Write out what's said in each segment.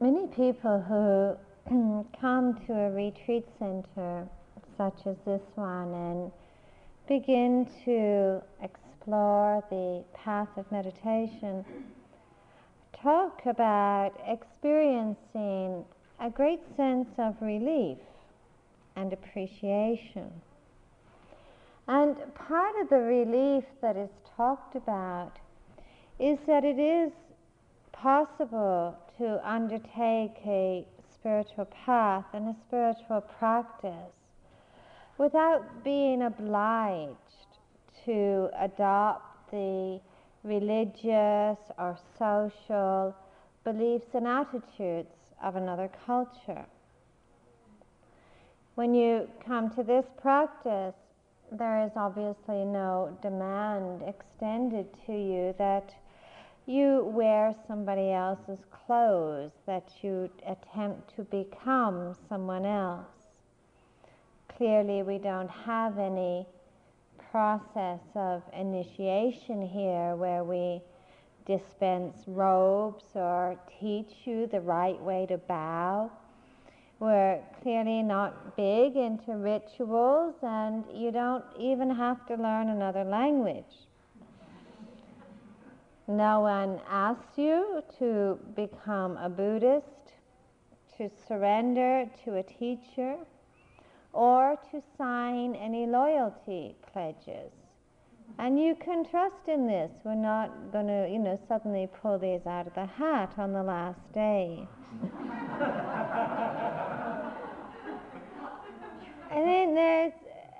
many people who come to a retreat center such as this one and begin to explore the path of meditation talk about experiencing a great sense of relief and appreciation. And part of the relief that is talked about is that it is possible to undertake a spiritual path and a spiritual practice without being obliged to adopt the religious or social beliefs and attitudes of another culture. When you come to this practice, there is obviously no demand extended to you that you wear somebody else's clothes, that you attempt to become someone else. Clearly, we don't have any process of initiation here where we dispense robes or teach you the right way to bow. We're clearly not big into rituals, and you don't even have to learn another language. No one asks you to become a Buddhist, to surrender to a teacher or to sign any loyalty pledges. And you can trust in this. We're not going to, you know, suddenly pull these out of the hat on the last day. and then there's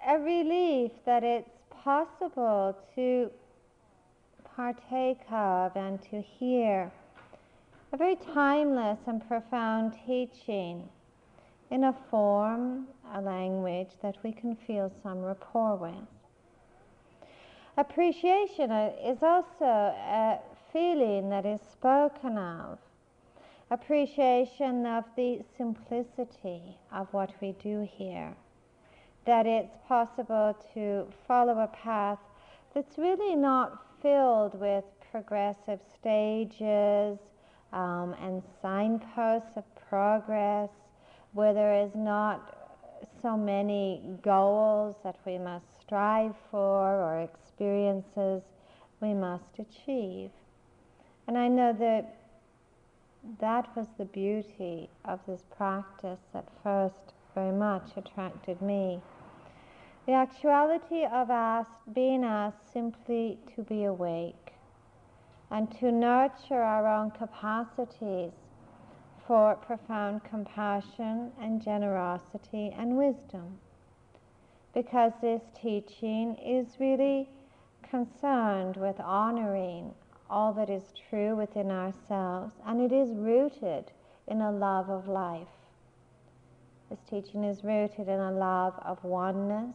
a relief that it's possible to partake of and to hear a very timeless and profound teaching in a form, a language that we can feel some rapport with. Appreciation uh, is also a feeling that is spoken of. Appreciation of the simplicity of what we do here. That it's possible to follow a path that's really not filled with progressive stages um, and signposts of progress where there is not so many goals that we must strive for or experiences we must achieve. And I know that that was the beauty of this practice that first very much attracted me. The actuality of us being asked simply to be awake and to nurture our own capacities for profound compassion and generosity and wisdom. Because this teaching is really concerned with honoring all that is true within ourselves, and it is rooted in a love of life. This teaching is rooted in a love of oneness,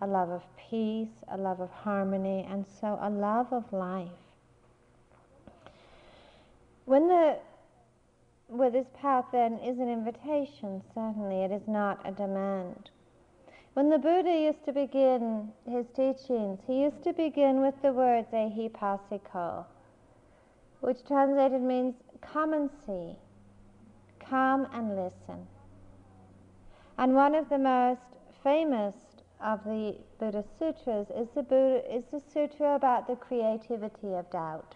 a love of peace, a love of harmony, and so a love of life. When the well, this path then is an invitation, certainly. It is not a demand. When the Buddha used to begin his teachings, he used to begin with the words ehipassiko, which translated means come and see, come and listen. And one of the most famous of the Buddha sutras is the, Buddha, is the sutra about the creativity of doubt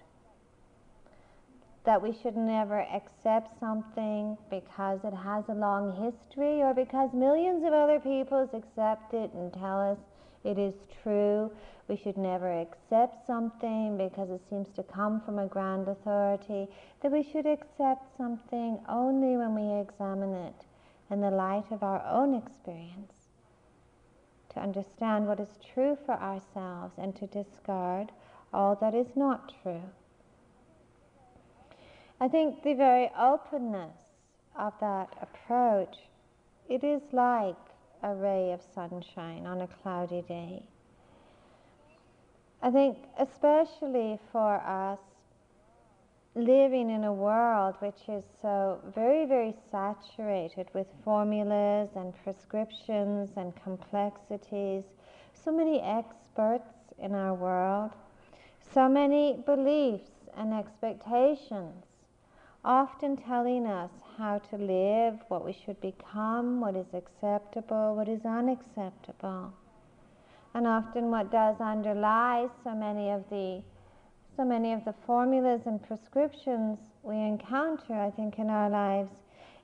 that we should never accept something because it has a long history or because millions of other people accept it and tell us it is true. We should never accept something because it seems to come from a grand authority. That we should accept something only when we examine it in the light of our own experience. To understand what is true for ourselves and to discard all that is not true. I think the very openness of that approach, it is like a ray of sunshine on a cloudy day. I think especially for us living in a world which is so very, very saturated with formulas and prescriptions and complexities, so many experts in our world, so many beliefs and expectations often telling us how to live, what we should become, what is acceptable, what is unacceptable. And often what does underlie so many of the so many of the formulas and prescriptions we encounter, I think, in our lives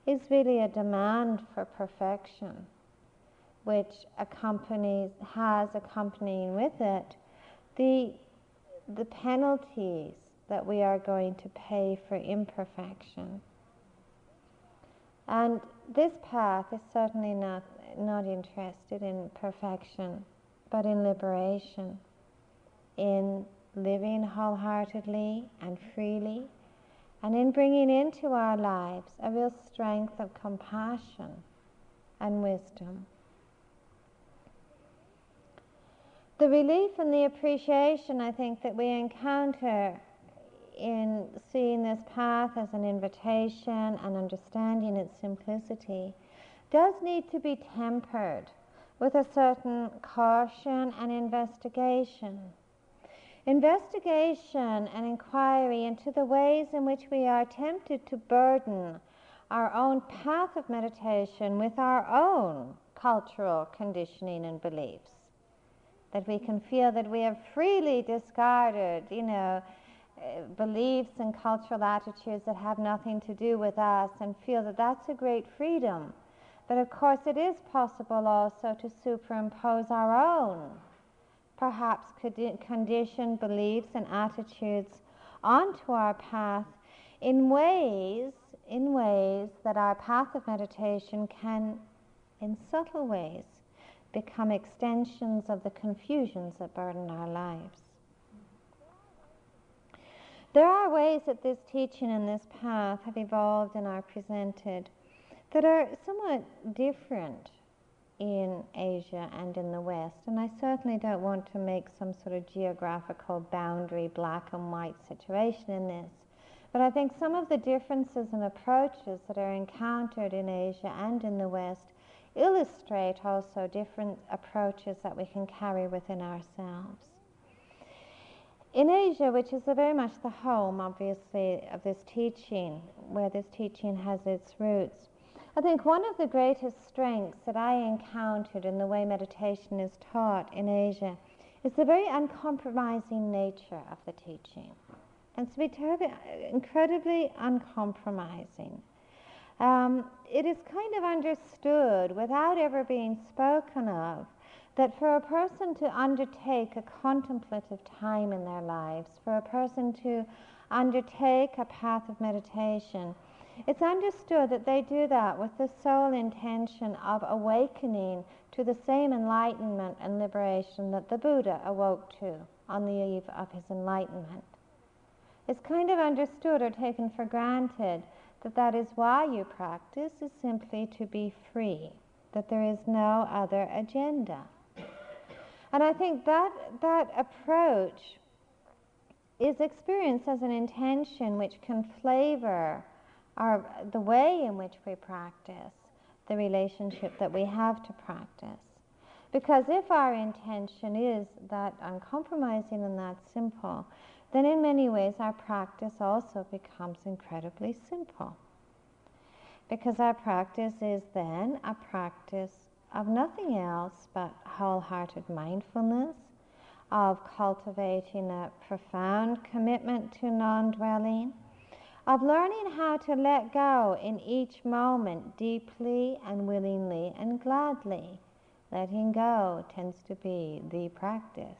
is really a demand for perfection, which accompanies has accompanying with it the the penalties that we are going to pay for imperfection. And this path is certainly not, not interested in perfection, but in liberation, in living wholeheartedly and freely, and in bringing into our lives a real strength of compassion and wisdom. The relief and the appreciation, I think, that we encounter in seeing this path as an invitation and understanding its simplicity does need to be tempered with a certain caution and investigation. Investigation and inquiry into the ways in which we are tempted to burden our own path of meditation with our own cultural conditioning and beliefs. That we can feel that we have freely discarded, you know, eh, beliefs and cultural attitudes that have nothing to do with us and feel that that's a great freedom. But of course, it is possible also to superimpose our own, perhaps conditioned beliefs and attitudes onto our path in ways, in ways that our path of meditation can, in subtle ways, become extensions of the confusions that burden our lives. There are ways that this teaching and this path have evolved and are presented that are somewhat different in Asia and in the West. And I certainly don't want to make some sort of geographical boundary, black and white situation in this. But I think some of the differences and approaches that are encountered in Asia and in the West illustrate also different approaches that we can carry within ourselves. In Asia, which is very much the home, obviously, of this teaching, where this teaching has its roots, I think one of the greatest strengths that I encountered in the way meditation is taught in Asia is the very uncompromising nature of the teaching. And to be terribly, incredibly uncompromising. Um, it is kind of understood without ever being spoken of that for a person to undertake a contemplative time in their lives, for a person to undertake a path of meditation, it's understood that they do that with the sole intention of awakening to the same enlightenment and liberation that the Buddha awoke to on the eve of his enlightenment. It's kind of understood or taken for granted that that is why you practice, is simply to be free, that there is no other agenda. And I think that, that approach is experienced as an intention which can flavor our, the way in which we practice the relationship that we have to practice. Because if our intention is that uncompromising and that simple, then in many ways our practice also becomes incredibly simple. Because our practice is then a practice of nothing else but wholehearted mindfulness, of cultivating a profound commitment to non dwelling, of learning how to let go in each moment deeply and willingly and gladly. Letting go tends to be the practice.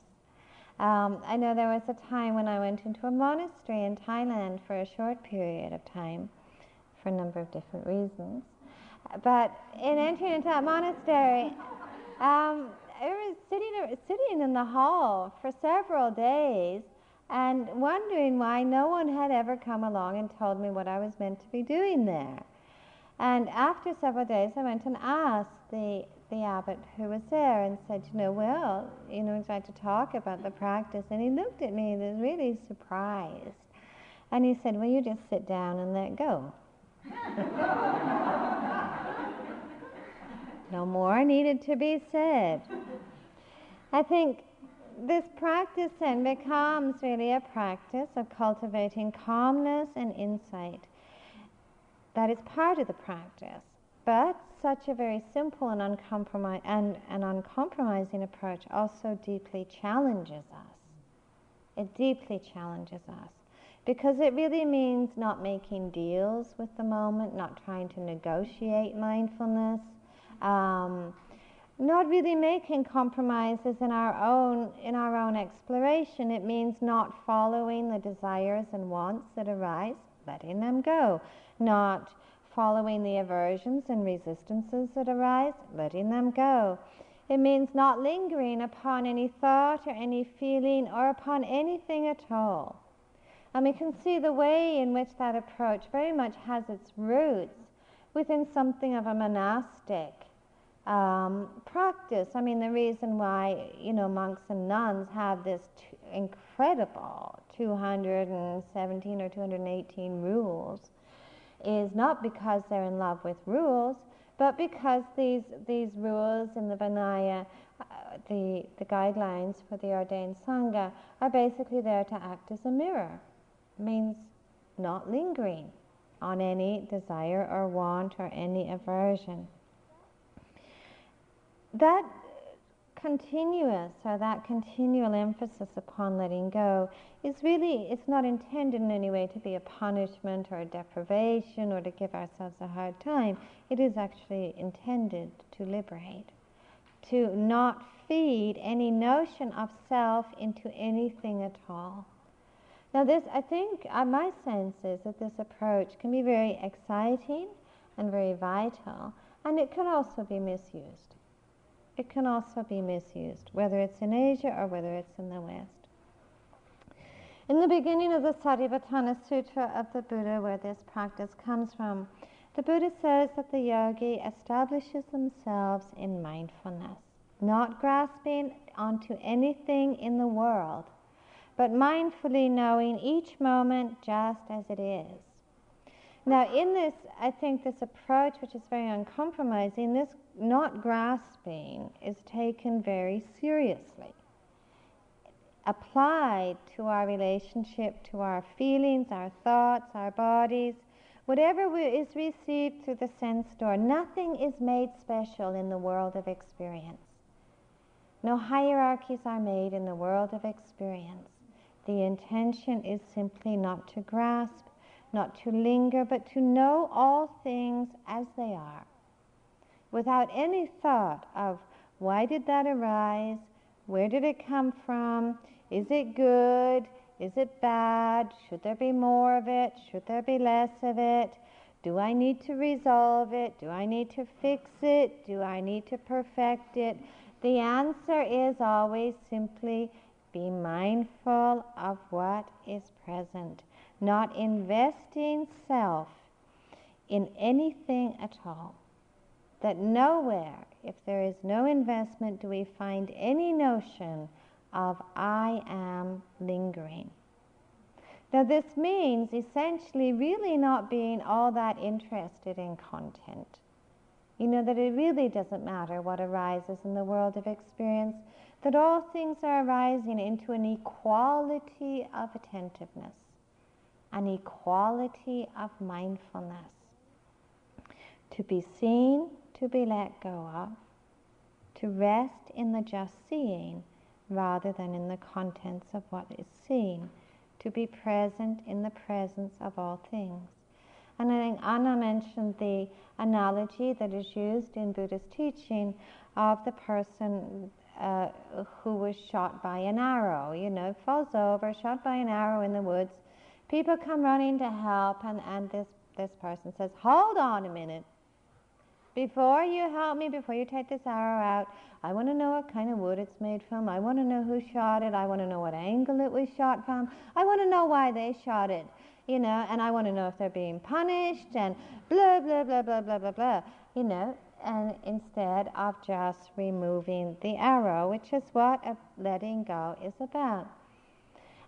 Um, I know there was a time when I went into a monastery in Thailand for a short period of time for a number of different reasons. But in entering into that monastery, um, I was sitting, sitting in the hall for several days and wondering why no one had ever come along and told me what I was meant to be doing there. And after several days, I went and asked the, the abbot who was there and said, you know, well, you know, I'd like to talk about the practice. And he looked at me and was really surprised. And he said, well, you just sit down and let go. no more needed to be said. I think this practice then becomes really a practice of cultivating calmness and insight. That is part of the practice. But such a very simple and, and, and uncompromising approach also deeply challenges us. It deeply challenges us because it really means not making deals with the moment, not trying to negotiate mindfulness, um, not really making compromises in our own in our own exploration. It means not following the desires and wants that arise, letting them go, not following the aversions and resistances that arise, letting them go. It means not lingering upon any thought or any feeling or upon anything at all. And we can see the way in which that approach very much has its roots within something of a monastic um, practice. I mean, the reason why, you know, monks and nuns have this t- incredible 217 or 218 rules is not because they're in love with rules, but because these, these rules in the Vinaya, uh, the, the guidelines for the ordained Sangha, are basically there to act as a mirror. It means not lingering on any desire or want or any aversion. That continuous or that continual emphasis upon letting go is really it's not intended in any way to be a punishment or a deprivation or to give ourselves a hard time. It is actually intended to liberate to not feed any notion of self into anything at all. Now this i think uh, my sense is that this approach can be very exciting and very vital and it can also be misused it can also be misused, whether it's in Asia or whether it's in the West. In the beginning of the Satipatthana Sutra of the Buddha, where this practice comes from, the Buddha says that the yogi establishes themselves in mindfulness, not grasping onto anything in the world, but mindfully knowing each moment just as it is. Now, in this, I think this approach, which is very uncompromising, this not grasping is taken very seriously. Applied to our relationship, to our feelings, our thoughts, our bodies, whatever is received through the sense door, nothing is made special in the world of experience. No hierarchies are made in the world of experience. The intention is simply not to grasp, not to linger, but to know all things as they are, without any thought of why did that arise, where did it come from, is it good, is it bad, should there be more of it, should there be less of it, do I need to resolve it, do I need to fix it, do I need to perfect it? The answer is always simply be mindful of what is present not investing self in anything at all. That nowhere, if there is no investment, do we find any notion of I am lingering. Now, this means essentially really not being all that interested in content. You know, that it really doesn't matter what arises in the world of experience, that all things are arising into an equality of attentiveness an equality of mindfulness. To be seen, to be let go of, to rest in the just seeing rather than in the contents of what is seen, to be present in the presence of all things. And I think Anna mentioned the analogy that is used in Buddhist teaching of the person uh, who was shot by an arrow, you know, falls over, shot by an arrow in the woods, People come running to help, and, and this, this person says, Hold on a minute. Before you help me, before you take this arrow out, I want to know what kind of wood it's made from. I want to know who shot it. I want to know what angle it was shot from. I want to know why they shot it, you know, and I want to know if they're being punished and blah, blah, blah, blah, blah, blah, blah, you know, and instead of just removing the arrow, which is what letting go is about.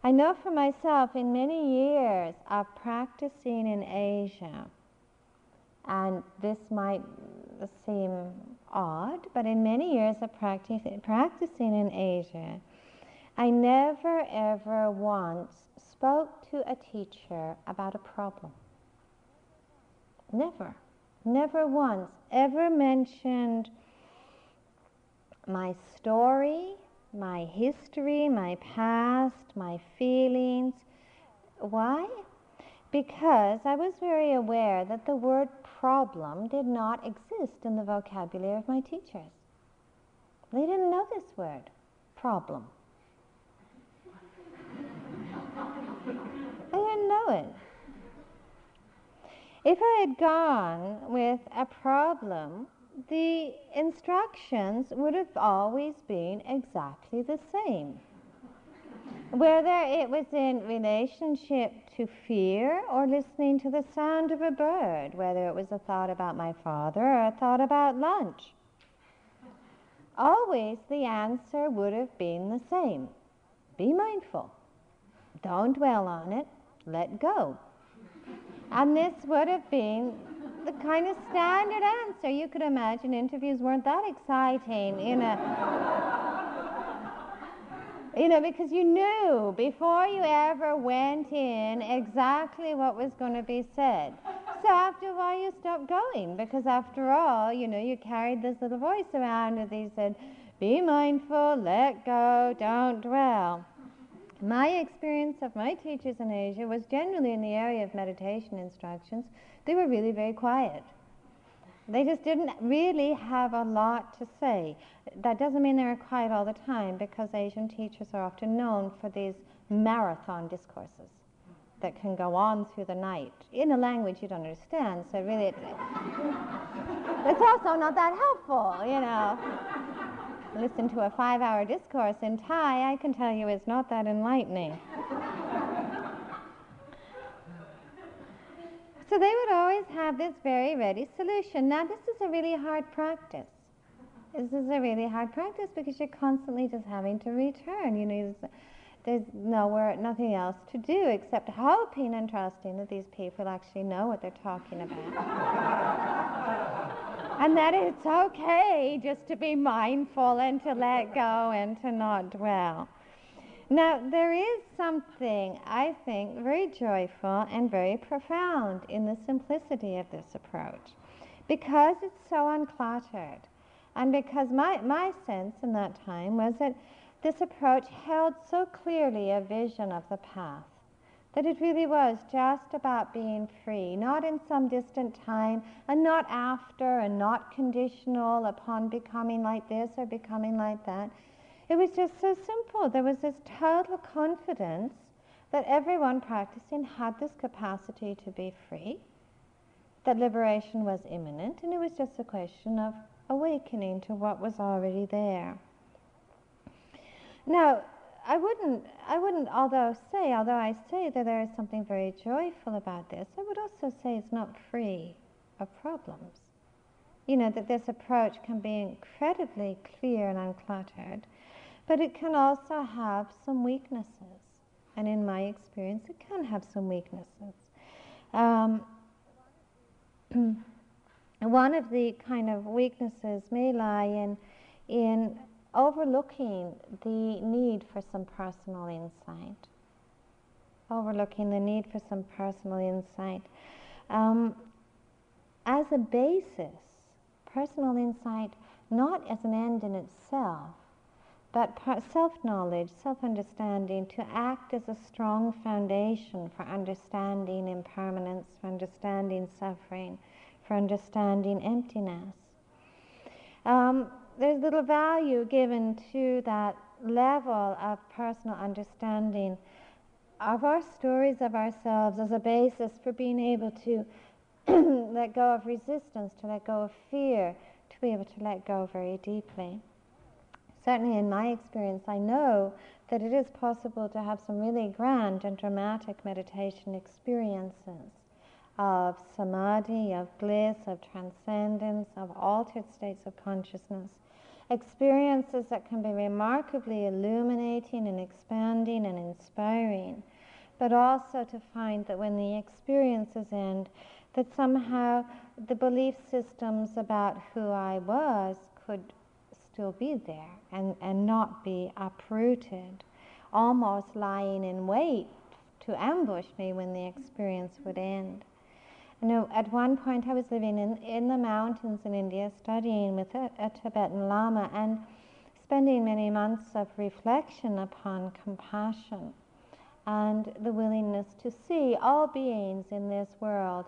I know for myself, in many years of practicing in Asia, and this might seem odd, but in many years of practice, practicing in Asia, I never ever once spoke to a teacher about a problem. Never, never once ever mentioned my story, my history, my past, my feelings. Why? Because I was very aware that the word problem did not exist in the vocabulary of my teachers. They didn't know this word, problem. they didn't know it. If I had gone with a problem, the instructions would have always been exactly the same. Whether it was in relationship to fear or listening to the sound of a bird, whether it was a thought about my father or a thought about lunch, always the answer would have been the same. Be mindful. Don't dwell on it. Let go. And this would have been the kind of standard answer. You could imagine interviews weren't that exciting in a. you know, because you knew before you ever went in exactly what was going to be said. So after a while, you stopped going because, after all, you know, you carried this little voice around with you said, "Be mindful, let go, don't dwell." My experience of my teachers in Asia was generally in the area of meditation instructions. They were really very quiet. They just didn't really have a lot to say. That doesn't mean they were quiet all the time because Asian teachers are often known for these marathon discourses that can go on through the night in a language you don't understand. So really, it, it's also not that helpful, you know listen to a five hour discourse in Thai, I can tell you is not that enlightening. So they would always have this very ready solution. Now, this is a really hard practice. This is a really hard practice because you're constantly just having to return. You know, there's, nowhere, nothing else to do except hoping and trusting that these people actually know what they're talking about and that it's okay just to be mindful and to let go and to not dwell. Now, there is something, I think, very joyful and very profound in the simplicity of this approach because it's so uncluttered. And because my, my sense in that time was that this approach held so clearly a vision of the path that it really was just about being free, not in some distant time, and not after, and not conditional upon becoming like this or becoming like that. It was just so simple. There was this total confidence that everyone practicing had this capacity to be free, that liberation was imminent, and it was just a question of awakening to what was already there. Now, I wouldn't, I wouldn't, although say, although I say that there is something very joyful about this, I would also say it's not free of problems. You know, that this approach can be incredibly clear and uncluttered, but it can also have some weaknesses. And in my experience, it can have some weaknesses. Um, one of the kind of weaknesses may lie in, in overlooking the need for some personal insight. Overlooking the need for some personal insight. Um, as a basis, personal insight not as an end in itself, but self knowledge, self understanding to act as a strong foundation for understanding impermanence, for understanding suffering, for understanding emptiness. Um, there's little value given to that level of personal understanding of our stories of ourselves as a basis for being able to let go of resistance, to let go of fear, to be able to let go very deeply. Certainly, in my experience, I know that it is possible to have some really grand and dramatic meditation experiences of samadhi, of bliss, of transcendence, of altered states of consciousness. Experiences that can be remarkably illuminating and expanding and inspiring, but also to find that when the experiences end, that somehow the belief systems about who I was could still be there and, and not be uprooted, almost lying in wait to ambush me when the experience would end. You know, at one point I was living in, in the mountains in India studying with a, a Tibetan Lama and spending many months of reflection upon compassion and the willingness to see all beings in this world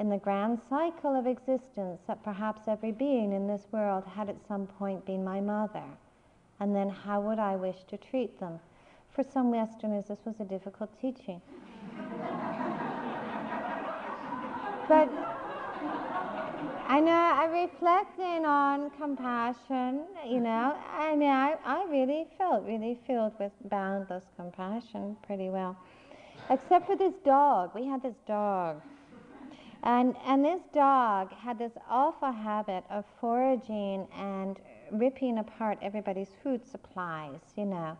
in the grand cycle of existence that perhaps every being in this world had at some point been my mother. And then how would I wish to treat them? For some Westerners, this was a difficult teaching. but I know I reflecting on compassion, you know, I mean, I, I really felt really filled with boundless compassion pretty well. Except for this dog. We had this dog and, and this dog had this awful habit of foraging and ripping apart everybody's food supplies, you know.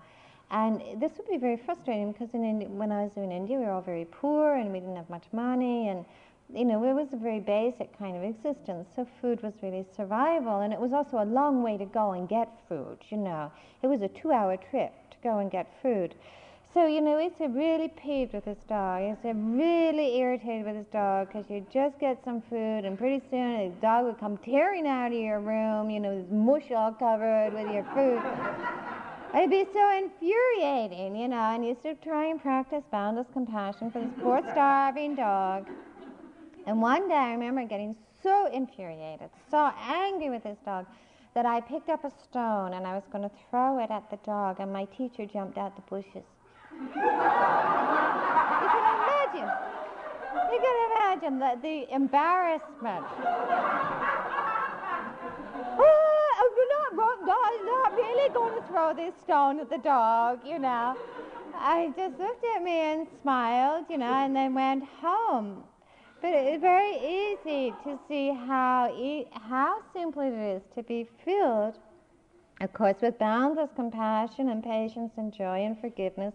And this would be very frustrating because in Indi- when I was in India, we were all very poor and we didn't have much money, and you know, it was a very basic kind of existence. So food was really survival, and it was also a long way to go and get food. You know, it was a two-hour trip to go and get food. So, you know, it's really peeved with this dog. It's really irritated with this dog because you just get some food and pretty soon the dog would come tearing out of your room, you know, this mush all covered with your food. It'd be so infuriating, you know, and you used to try and practice boundless compassion for this poor starving dog. And one day I remember getting so infuriated, so angry with this dog that I picked up a stone and I was going to throw it at the dog, and my teacher jumped out the bushes you can imagine. You can imagine the, the embarrassment. oh, you're not, not, really going to throw this stone at the dog, you know. I just looked at me and smiled, you know, and then went home. But it's very easy to see how, e- how simple it is to be filled, of course, with boundless compassion and patience and joy and forgiveness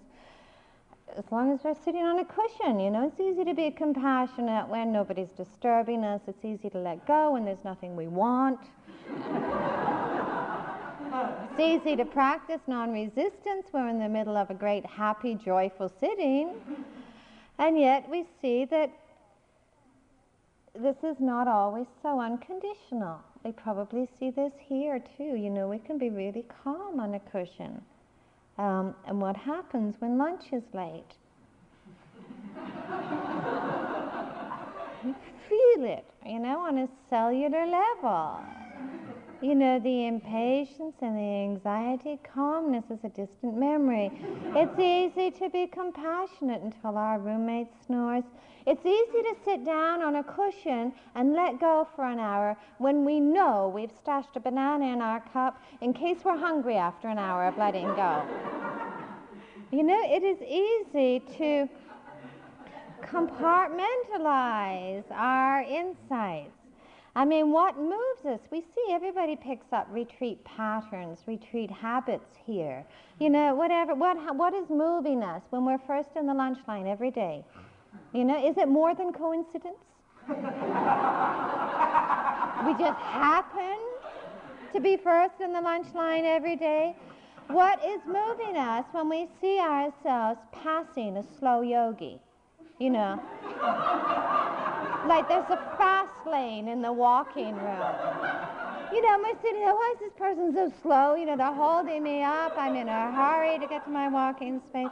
as long as we're sitting on a cushion, you know, it's easy to be compassionate when nobody's disturbing us. It's easy to let go when there's nothing we want. it's easy to practice non resistance when we're in the middle of a great, happy, joyful sitting. And yet we see that this is not always so unconditional. We probably see this here too. You know, we can be really calm on a cushion. Um, and what happens when lunch is late? you feel it, you know, on a cellular level. You know, the impatience and the anxiety, calmness is a distant memory. It's easy to be compassionate until our roommate snores. It's easy to sit down on a cushion and let go for an hour when we know we've stashed a banana in our cup in case we're hungry after an hour of letting go. You know, it is easy to compartmentalize our insights. I mean, what moves us? We see everybody picks up retreat patterns, retreat habits here. You know, whatever, what, what is moving us when we're first in the lunch line every day? You know, is it more than coincidence? we just happen to be first in the lunch line every day. What is moving us when we see ourselves passing a slow yogi? You know, like there's a fast lane in the walking room. You know, we're sitting there, why is this person so slow? You know, they're holding me up. I'm in a hurry to get to my walking space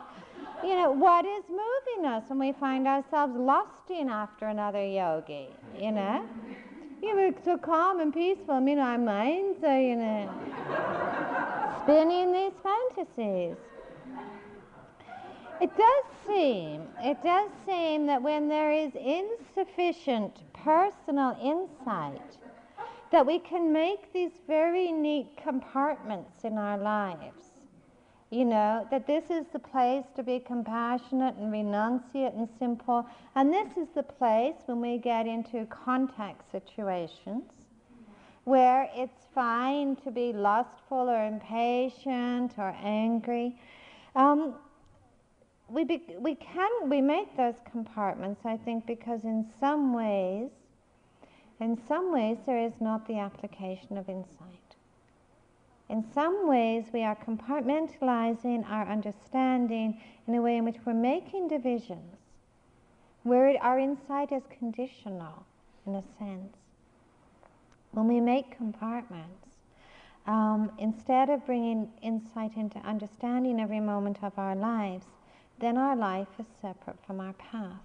you know, what is moving us when we find ourselves lusting after another yogi, you know? You we're so calm and peaceful. I mean, our minds are, you know, spinning these fantasies. It does seem, it does seem that when there is insufficient personal insight, that we can make these very neat compartments in our lives you know, that this is the place to be compassionate and renunciate and simple. And this is the place when we get into contact situations where it's fine to be lustful or impatient or angry. Um, we, be, we can we make those compartments, I think, because in some ways, in some ways, there is not the application of insight. In some ways, we are compartmentalizing our understanding in a way in which we're making divisions. where our insight is conditional, in a sense. When we make compartments, um, instead of bringing insight into understanding every moment of our lives, then our life is separate from our path.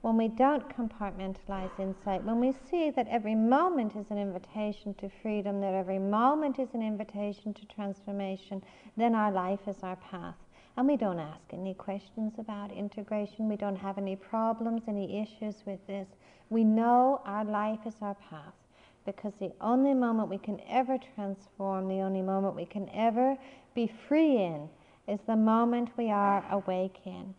When we don't compartmentalize insight, when we see that every moment is an invitation to freedom, that every moment is an invitation to transformation, then our life is our path. And we don't ask any questions about integration. We don't have any problems, any issues with this. We know our life is our path because the only moment we can ever transform, the only moment we can ever be free in, is the moment we are awake in.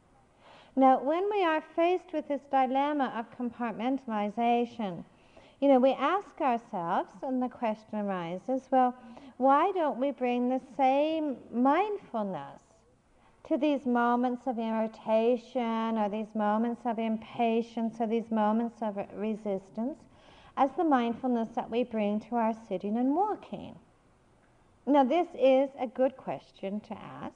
Now, when we are faced with this dilemma of compartmentalization, you know, we ask ourselves, and the question arises well, why don't we bring the same mindfulness to these moments of irritation or these moments of impatience or these moments of resistance as the mindfulness that we bring to our sitting and walking? Now, this is a good question to ask.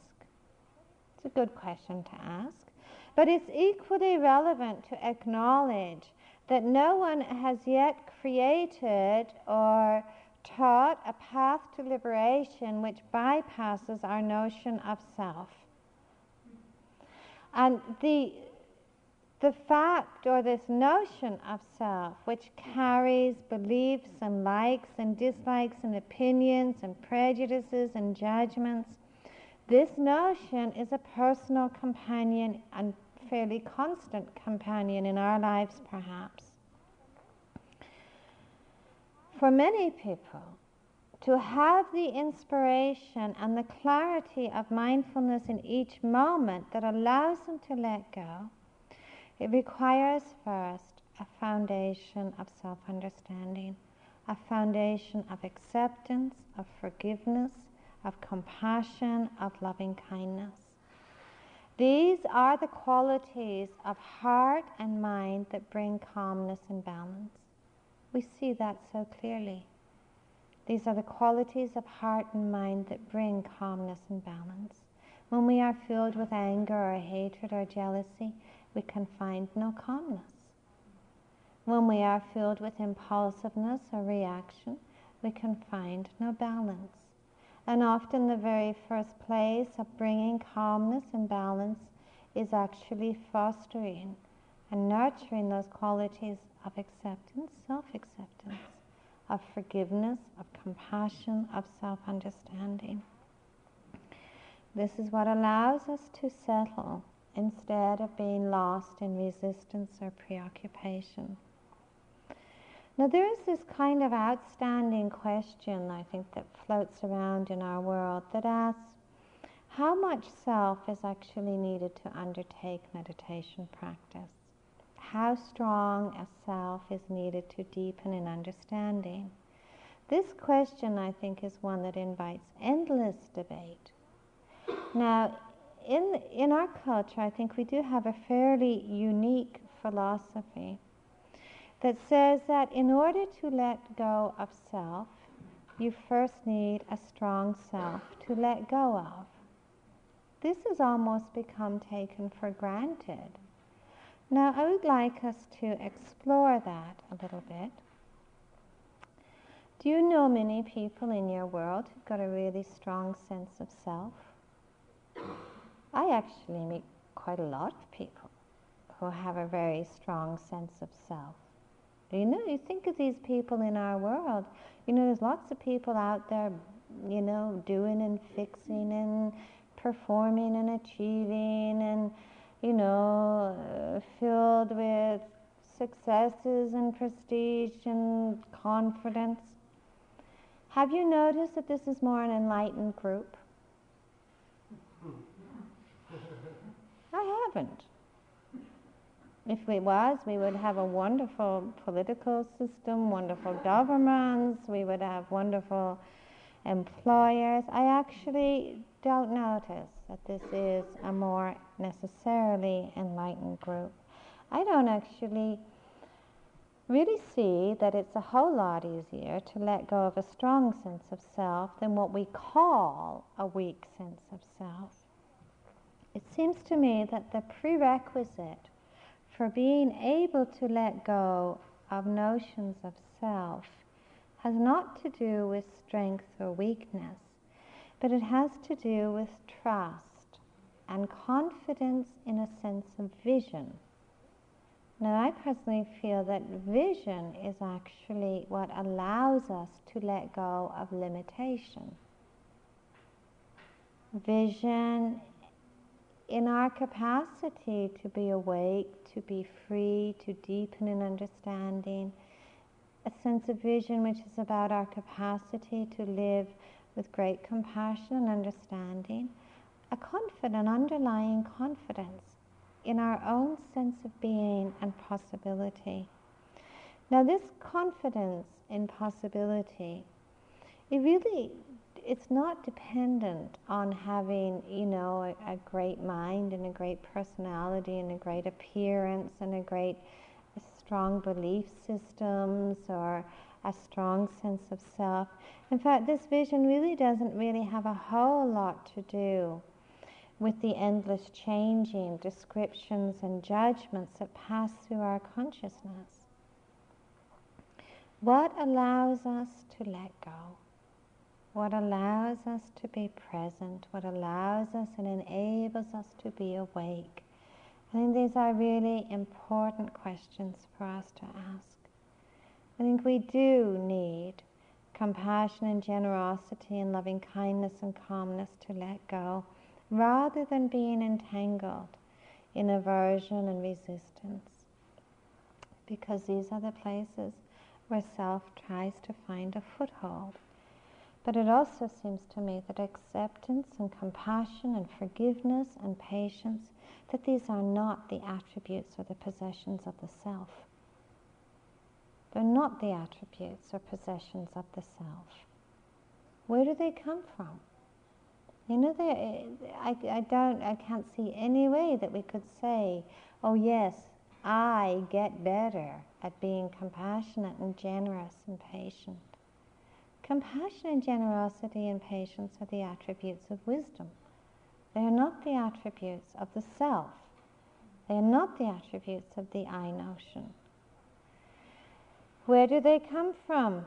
It's a good question to ask. But it's equally relevant to acknowledge that no one has yet created or taught a path to liberation which bypasses our notion of self. And the, the fact or this notion of self, which carries beliefs and likes and dislikes and opinions and prejudices and judgments, this notion is a personal companion and fairly constant companion in our lives, perhaps. For many people, to have the inspiration and the clarity of mindfulness in each moment that allows them to let go, it requires first a foundation of self understanding, a foundation of acceptance, of forgiveness, of compassion, of loving kindness. These are the qualities of heart and mind that bring calmness and balance. We see that so clearly. These are the qualities of heart and mind that bring calmness and balance. When we are filled with anger or hatred or jealousy, we can find no calmness. When we are filled with impulsiveness or reaction, we can find no balance. And often the very first place of bringing calmness and balance is actually fostering and nurturing those qualities of acceptance, self acceptance, of forgiveness, of compassion, of self understanding. This is what allows us to settle instead of being lost in resistance or preoccupation. Now, there is this kind of outstanding question, I think, that floats around in our world that asks how much self is actually needed to undertake meditation practice? How strong a self is needed to deepen in understanding? This question, I think, is one that invites endless debate. Now, in, in our culture, I think we do have a fairly unique philosophy that says that in order to let go of self, you first need a strong self to let go of. This has almost become taken for granted. Now, I would like us to explore that a little bit. Do you know many people in your world who've got a really strong sense of self? I actually meet quite a lot of people who have a very strong sense of self. You know, you think of these people in our world. You know, there's lots of people out there, you know, doing and fixing and performing and achieving and, you know, uh, filled with successes and prestige and confidence. Have you noticed that this is more an enlightened group? I haven't. If it was, we would have a wonderful political system, wonderful governments, we would have wonderful employers. I actually don't notice that this is a more necessarily enlightened group. I don't actually really see that it's a whole lot easier to let go of a strong sense of self than what we call a weak sense of self. It seems to me that the prerequisite for being able to let go of notions of self has not to do with strength or weakness, but it has to do with trust and confidence in a sense of vision. Now, I personally feel that vision is actually what allows us to let go of limitation. Vision in our capacity to be awake, to be free, to deepen in understanding, a sense of vision which is about our capacity to live with great compassion and understanding, a confident, underlying confidence in our own sense of being and possibility. Now, this confidence in possibility, it really it's not dependent on having, you know, a, a, great mind and a great personality and a great appearance and a great strong belief systems or a strong sense of self. In fact, this vision really doesn't really have a whole lot to do with the endless changing descriptions and judgments that pass through our consciousness. What allows us to let go? What allows us to be present? What allows us and enables us to be awake? I think these are really important questions for us to ask. I think we do need compassion and generosity and loving kindness and calmness to let go rather than being entangled in aversion and resistance. Because these are the places where self tries to find a foothold. But it also seems to me that acceptance and compassion and forgiveness and patience that these are not the attributes or the possessions of the self. They're not the attributes or possessions of the self. Where do they come from? You know, I, I don't, I can't see any way that we could say, oh yes, I get better at being compassionate and generous and patient. Compassion and generosity and patience are the attributes of wisdom. They are not the attributes of the self. They are not the attributes of the I notion. Where do they come from?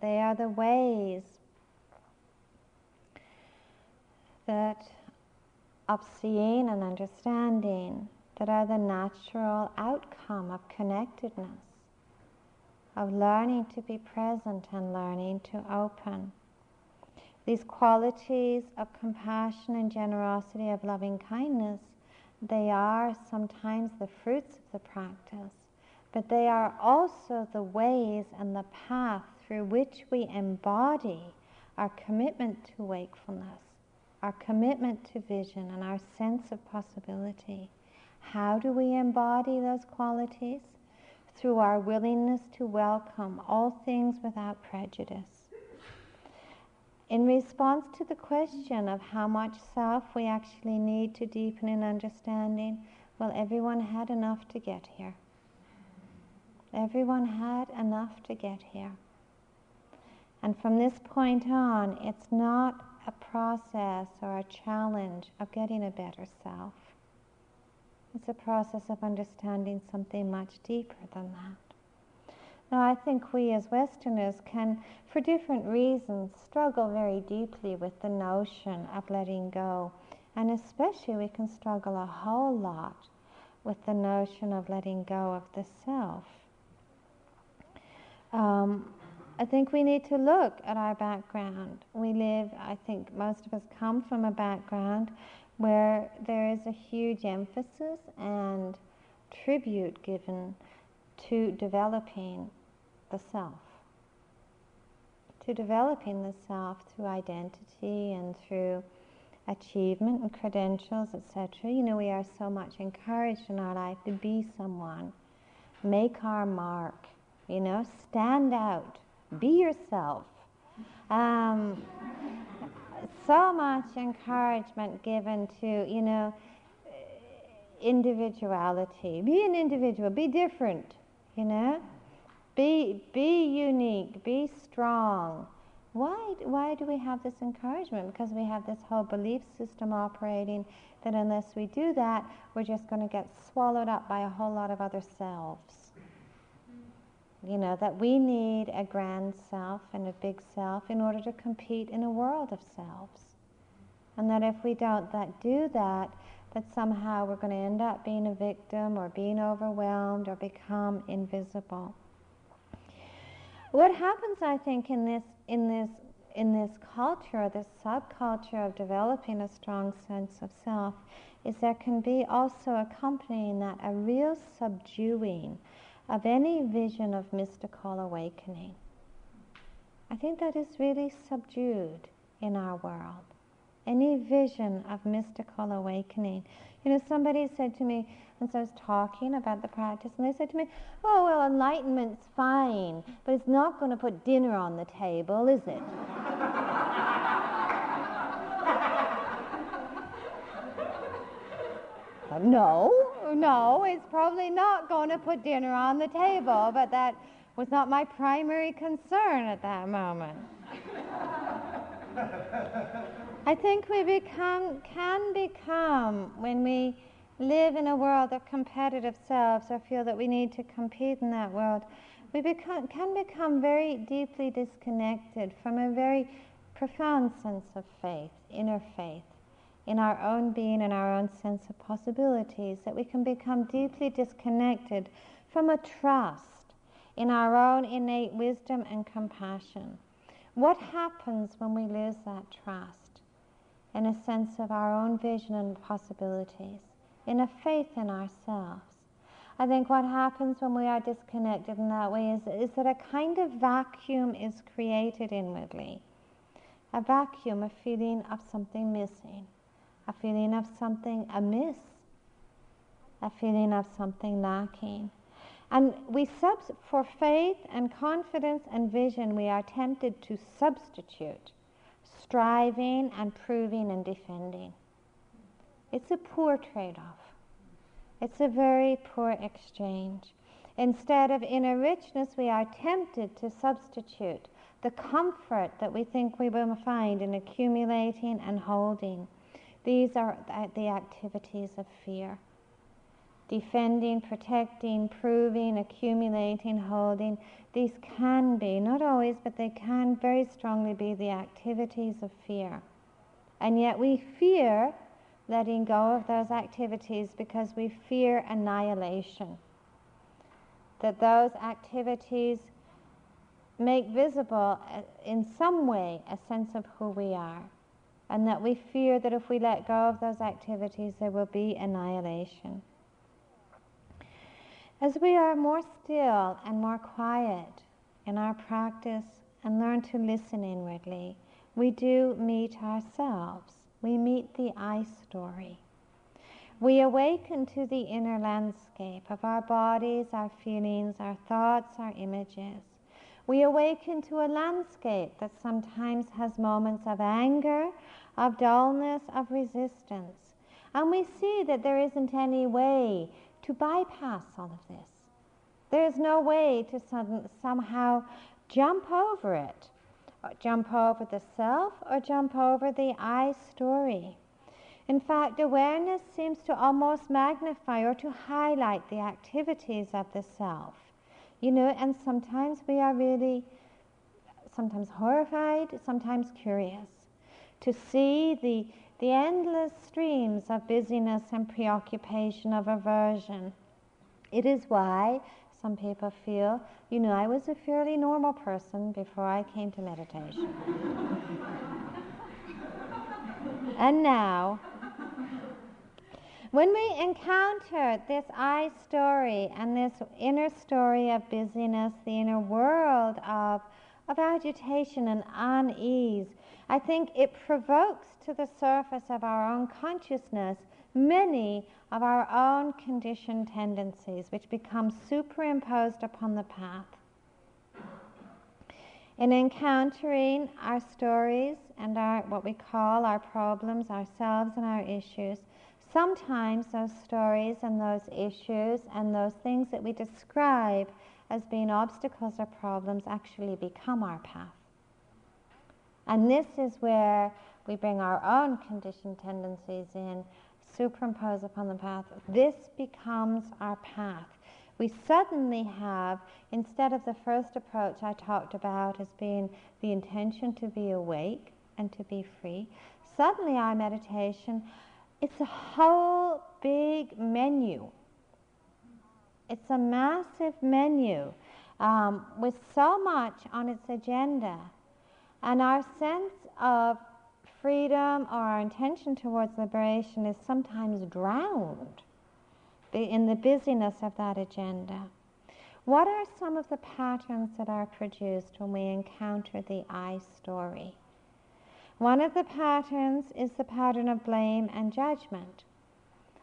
They are the ways that of seeing and understanding that are the natural outcome of connectedness, of learning to be present and learning to open. These qualities of compassion and generosity, of loving kindness, they are sometimes the fruits of the practice, but they are also the ways and the path through which we embody our commitment to wakefulness, our commitment to vision, and our sense of possibility. How do we embody those qualities? Through our willingness to welcome all things without prejudice in response to the question of how much self we actually need to deepen in understanding, well, everyone had enough to get here. Everyone had enough to get here. And from this point on, it's not a process or a challenge of getting a better self. It's a process of understanding something much deeper than that. Now, I think we as Westerners can, for different reasons, struggle very deeply with the notion of letting go. And especially, we can struggle a whole lot with the notion of letting go of the self. Um, I think we need to look at our background. We live, I think most of us come from a background where there is a huge emphasis and tribute given to developing the self. To developing the self through identity and through achievement and credentials, etc. You know, we are so much encouraged in our life to be someone, make our mark, you know, stand out, be yourself. Um, so much encouragement given to, you know, individuality. Be an individual, be different, you know. Be, be unique, be strong. Why, why do we have this encouragement? Because we have this whole belief system operating that unless we do that, we're just going to get swallowed up by a whole lot of other selves. You know, that we need a grand self and a big self in order to compete in a world of selves. And that if we don't that do that, that somehow we're going to end up being a victim or being overwhelmed or become invisible. What happens, I think, in this in this in this culture, this subculture of developing a strong sense of self, is there can be also accompanying that a real subduing of any vision of mystical awakening. I think that is really subdued in our world. Any vision of mystical awakening. You know, somebody said to me, and so I was talking about the practice, and they said to me, Oh, well, enlightenment's fine, but it's not going to put dinner on the table, is it? Uh, no, no, it's probably not going to put dinner on the table, but that was not my primary concern at that moment. I think we become, can become, when we live in a world of competitive selves or feel that we need to compete in that world, we become, can become very deeply disconnected from a very profound sense of faith, inner faith, in our own being and our own sense of possibilities, that we can become deeply disconnected from a trust in our own innate wisdom and compassion. What happens when we lose that trust in a sense of our own vision and possibilities? in a faith in ourselves. I think what happens when we are disconnected in that way is, is that a kind of vacuum is created inwardly. A vacuum, a feeling of something missing, a feeling of something amiss, a feeling of something lacking. And we subs- for faith and confidence and vision, we are tempted to substitute striving and proving and defending. It's a poor trade off. It's a very poor exchange. Instead of inner richness, we are tempted to substitute the comfort that we think we will find in accumulating and holding. These are the activities of fear. Defending, protecting, proving, accumulating, holding, these can be, not always, but they can very strongly be the activities of fear. And yet we fear letting go of those activities because we fear annihilation. That those activities make visible uh, in some way a sense of who we are. And that we fear that if we let go of those activities, there will be annihilation. As we are more still and more quiet in our practice and learn to listen inwardly, we do meet ourselves we meet the I story. We awaken to the inner landscape of our bodies, our feelings, our thoughts, our images. We awaken to a landscape that sometimes has moments of anger, of dullness, of resistance. And we see that there isn't any way to bypass all of this. There is no way to somehow jump over it jump over the self or jump over the I story. In fact, awareness seems to almost magnify or to highlight the activities of the self. You know, and sometimes we are really, sometimes horrified, sometimes curious to see the, the endless streams of busyness and preoccupation, of aversion. It is why some people feel, you know, I was a fairly normal person before I came to meditation. and now, when we encounter this I story and this inner story of busyness, the inner world of, of agitation and unease, I think it provokes to the surface of our own consciousness many of our own conditioned tendencies, which become superimposed upon the path. In encountering our stories and our what we call our problems, ourselves and our issues, sometimes those stories and those issues and those things that we describe as being obstacles or problems actually become our path. And this is where we bring our own conditioned tendencies in superimpose upon the path. This becomes our path. We suddenly have, instead of the first approach I talked about as being the intention to be awake and to be free, suddenly our meditation, it's a whole big menu. It's a massive menu um, with so much on its agenda. And our sense of freedom or our intention towards liberation is sometimes drowned in the busyness of that agenda. What are some of the patterns that are produced when we encounter the I story? One of the patterns is the pattern of blame and judgment,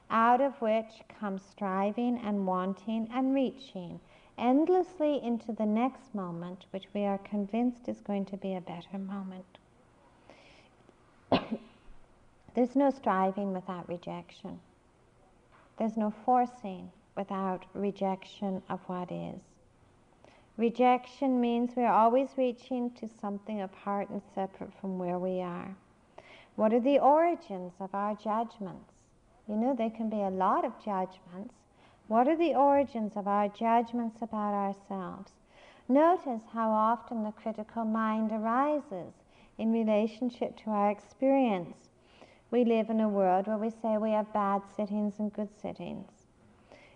out of which comes striving and wanting and reaching endlessly into the next moment, which we are convinced is going to be a better moment. There's no striving without rejection. There's no forcing without rejection of what is. Rejection means we're always reaching to something apart and separate from where we are. What are the origins of our judgments? You know, there can be a lot of judgments. What are the origins of our judgments about ourselves? Notice how often the critical mind arises in relationship to our experience. We live in a world where we say we have bad sittings and good sittings,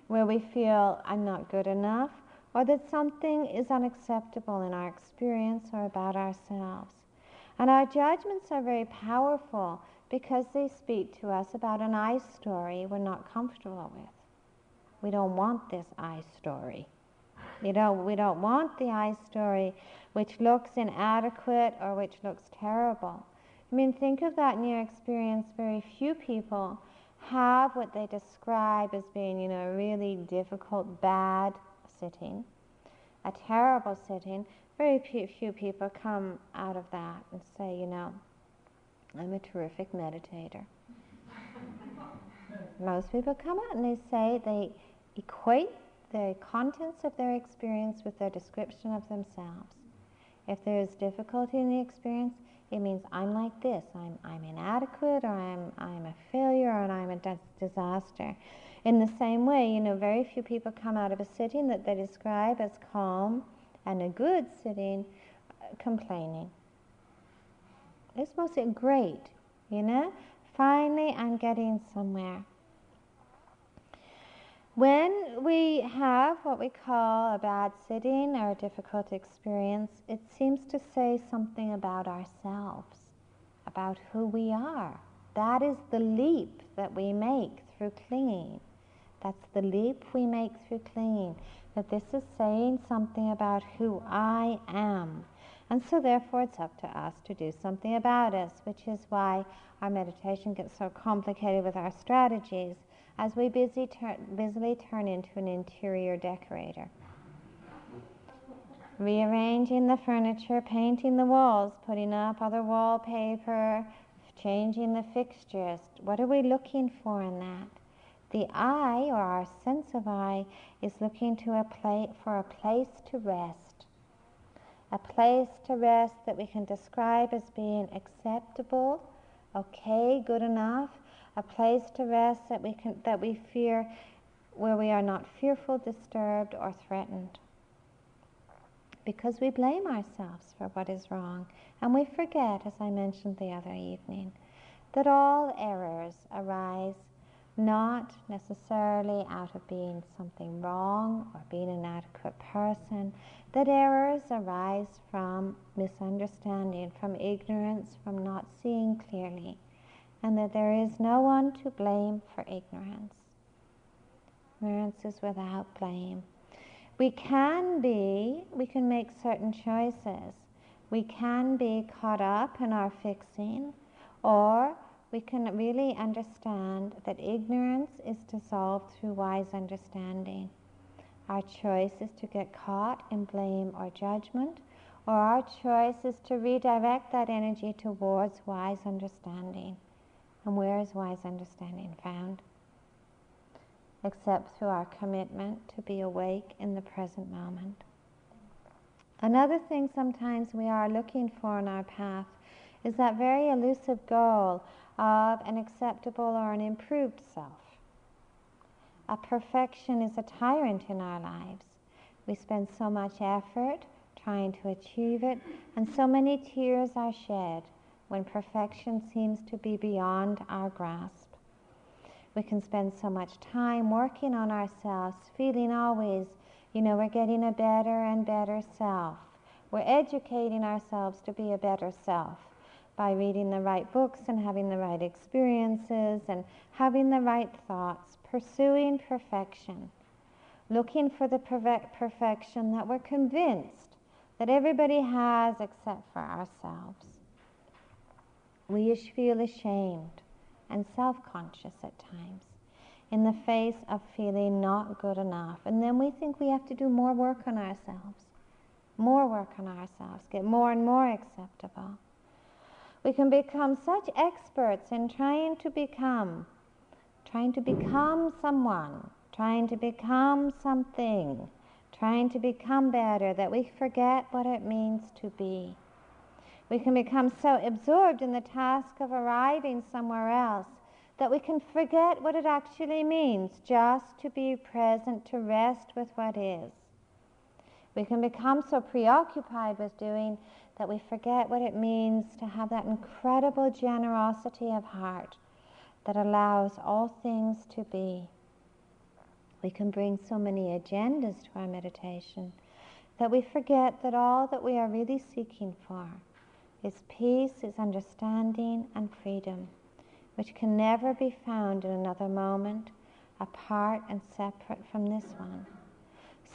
where we feel I'm not good enough, or that something is unacceptable in our experience or about ourselves. And our judgments are very powerful because they speak to us about an I story we're not comfortable with. We don't want this I story. You know, we don't want the I story which looks inadequate or which looks terrible. I mean, think of that your experience. Very few people have what they describe as being, you know, really difficult, bad sitting, a terrible sitting. Very few people come out of that and say, you know, I'm a terrific meditator. Most people come out and they say they equate the contents of their experience with their description of themselves. If there's difficulty in the experience, it means I'm like this. I'm, I'm inadequate, or I'm, I'm a failure, or I'm a disaster. In the same way, you know, very few people come out of a sitting that they describe as calm and a good sitting uh, complaining. It's mostly great, you know? Finally, I'm getting somewhere. When we have what we call a bad sitting or a difficult experience, it seems to say something about ourselves, about who we are. That is the leap that we make through clinging. That's the leap we make through clinging. That this is saying something about who I am. And so, therefore, it's up to us to do something about us, which is why our meditation gets so complicated with our strategies as we busy tur- busily turn into an interior decorator. Rearranging the furniture, painting the walls, putting up other wallpaper, changing the fixtures. What are we looking for in that? The I, or our sense of I, is looking to a pla- for a place to rest. A place to rest that we can describe as being acceptable, okay, good enough, a place to rest that we can that we fear where we are not fearful, disturbed, or threatened. Because we blame ourselves for what is wrong, and we forget, as I mentioned the other evening, that all errors arise not necessarily out of being something wrong or being an inadequate person, that errors arise from misunderstanding, from ignorance, from not seeing clearly and that there is no one to blame for ignorance. Ignorance is without blame. We can be, we can make certain choices. We can be caught up in our fixing, or we can really understand that ignorance is dissolved through wise understanding. Our choice is to get caught in blame or judgment, or our choice is to redirect that energy towards wise understanding. And where is wise understanding found? Except through our commitment to be awake in the present moment. Another thing sometimes we are looking for in our path is that very elusive goal of an acceptable or an improved self. A perfection is a tyrant in our lives. We spend so much effort trying to achieve it, and so many tears are shed when perfection seems to be beyond our grasp. We can spend so much time working on ourselves, feeling always, you know, we're getting a better and better self. We're educating ourselves to be a better self by reading the right books and having the right experiences and having the right thoughts, pursuing perfection, looking for the perfect perfection that we're convinced that everybody has except for ourselves. We feel ashamed and self conscious at times in the face of feeling not good enough. And then we think we have to do more work on ourselves, more work on ourselves, get more and more acceptable. We can become such experts in trying to become, trying to become someone, trying to become something, trying to become better that we forget what it means to be. We can become so absorbed in the task of arriving somewhere else that we can forget what it actually means just to be present, to rest with what is. We can become so preoccupied with doing that we forget what it means to have that incredible generosity of heart that allows all things to be. We can bring so many agendas to our meditation that we forget that all that we are really seeking for is peace, is understanding, and freedom, which can never be found in another moment apart and separate from this one.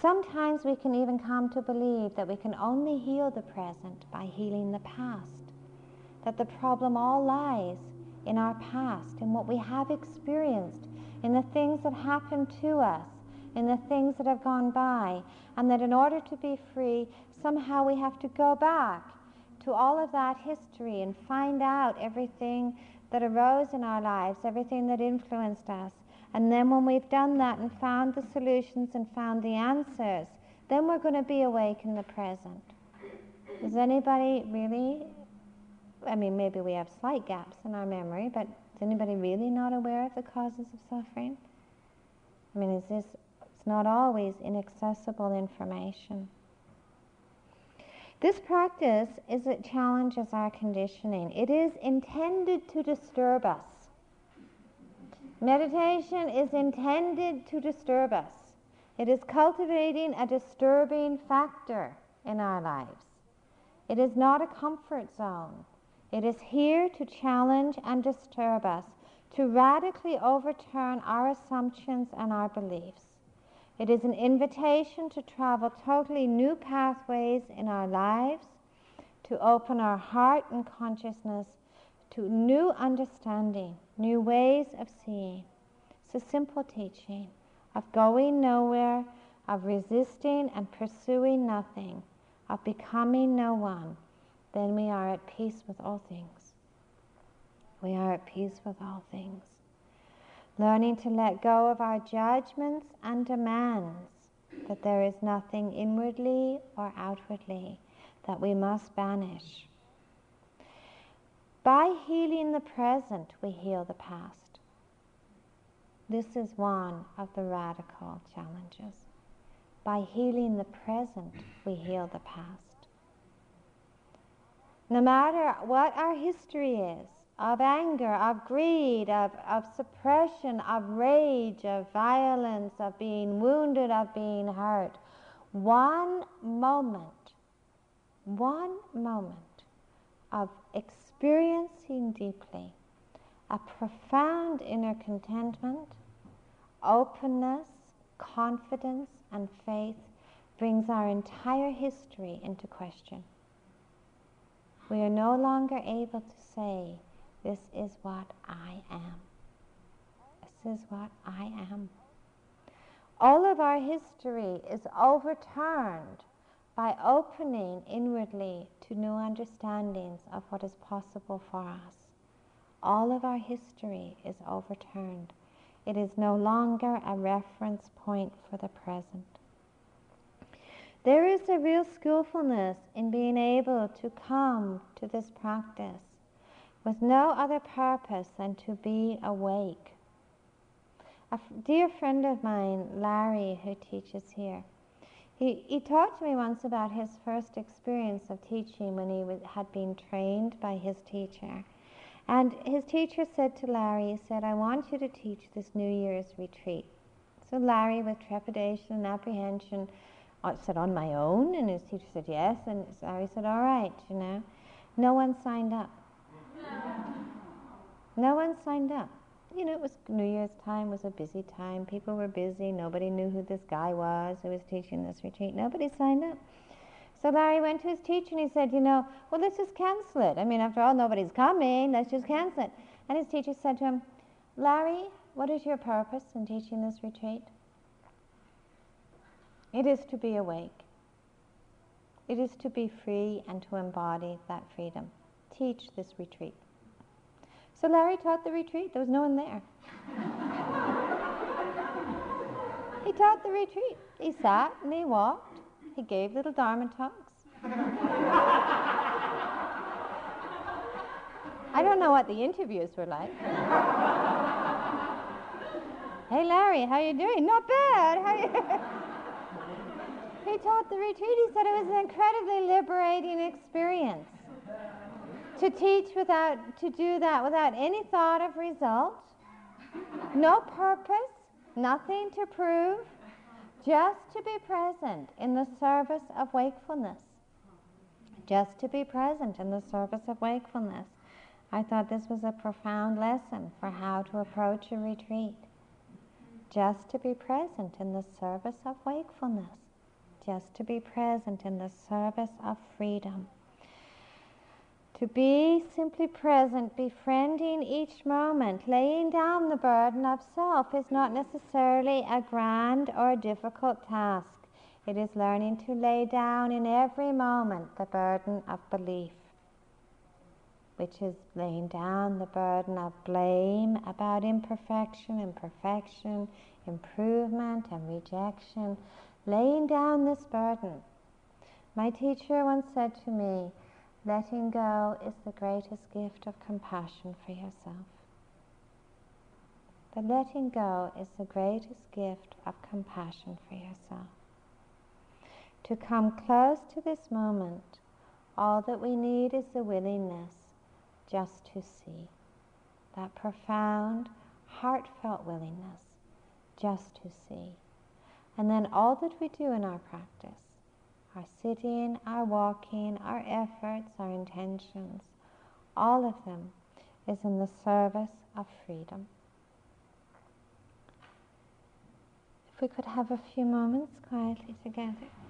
Sometimes we can even come to believe that we can only heal the present by healing the past, that the problem all lies in our past, in what we have experienced, in the things that happened to us, in the things that have gone by, and that in order to be free, somehow we have to go back to all of that history and find out everything that arose in our lives, everything that influenced us, and then when we've done that and found the solutions and found the answers, then we're going to be awake in the present. Is anybody really, I mean, maybe we have slight gaps in our memory, but is anybody really not aware of the causes of suffering? I mean, is this, it's not always inaccessible information. This practice is it challenges our conditioning. It is intended to disturb us. Meditation is intended to disturb us. It is cultivating a disturbing factor in our lives. It is not a comfort zone. It is here to challenge and disturb us, to radically overturn our assumptions and our beliefs. It is an invitation to travel totally new pathways in our lives, to open our heart and consciousness to new understanding, new ways of seeing. It's a simple teaching of going nowhere, of resisting and pursuing nothing, of becoming no one. Then we are at peace with all things. We are at peace with all things. Learning to let go of our judgments and demands that there is nothing inwardly or outwardly that we must banish. By healing the present, we heal the past. This is one of the radical challenges. By healing the present, we heal the past. No matter what our history is of anger, of greed, of, of suppression, of rage, of violence, of being wounded, of being hurt, one moment, one moment of experiencing deeply a profound inner contentment, openness, confidence, and faith brings our entire history into question. We are no longer able to say, This is what I am. This is what I am. All of our history is overturned by opening inwardly to new understandings of what is possible for us. All of our history is overturned. It is no longer a reference point for the present. There is a real skillfulness in being able to come to this practice, with no other purpose than to be awake. A dear friend of mine, Larry, who teaches here, he, he talked to me once about his first experience of teaching when he was, had been trained by his teacher. And his teacher said to Larry, he said, I want you to teach this New Year's retreat. So Larry, with trepidation and apprehension, said, On my own? And his teacher said, Yes. And Larry said, All right, you know. No one signed up. No one signed up. You know, it was New Year's time was a busy time. People were busy. Nobody knew who this guy was who was teaching this retreat. Nobody signed up. So Larry went to his teacher and he said, you know, well, let's just cancel it. I mean, after all, nobody's coming. Let's just cancel it. And his teacher said to him, Larry, what is your purpose in teaching this retreat? It is to be awake. It is to be free and to embody that freedom. Teach this retreat. So Larry taught the retreat. There was no one there. he taught the retreat. He sat and he walked. He gave little Dharma talks. I don't know what the interviews were like. hey Larry, how you doing? Not bad. How you He taught the retreat. He said it was an incredibly liberating experience to teach without, to do that without any thought of result, no purpose, nothing to prove, just to be present in the service of wakefulness. Just to be present in the service of wakefulness. I thought this was a profound lesson for how to approach a retreat. Just to be present in the service of wakefulness. Just to be present in the service of freedom. To be simply present, befriending each moment, laying down the burden of self is not necessarily a grand or difficult task. It is learning to lay down in every moment the burden of belief, which is laying down the burden of blame about imperfection, imperfection, improvement, and rejection. Laying down this burden. My teacher once said to me, Letting go is the greatest gift of compassion for yourself. The letting go is the greatest gift of compassion for yourself. To come close to this moment, all that we need is the willingness just to see. That profound, heartfelt willingness just to see. And then all that we do in our practice our sitting, our walking, our efforts, our intentions, all of them is in the service of freedom. If we could have a few moments quietly together.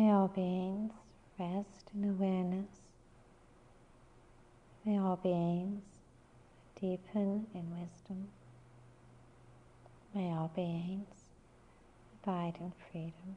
May all beings rest in awareness. May all beings deepen in wisdom. May all beings abide in freedom.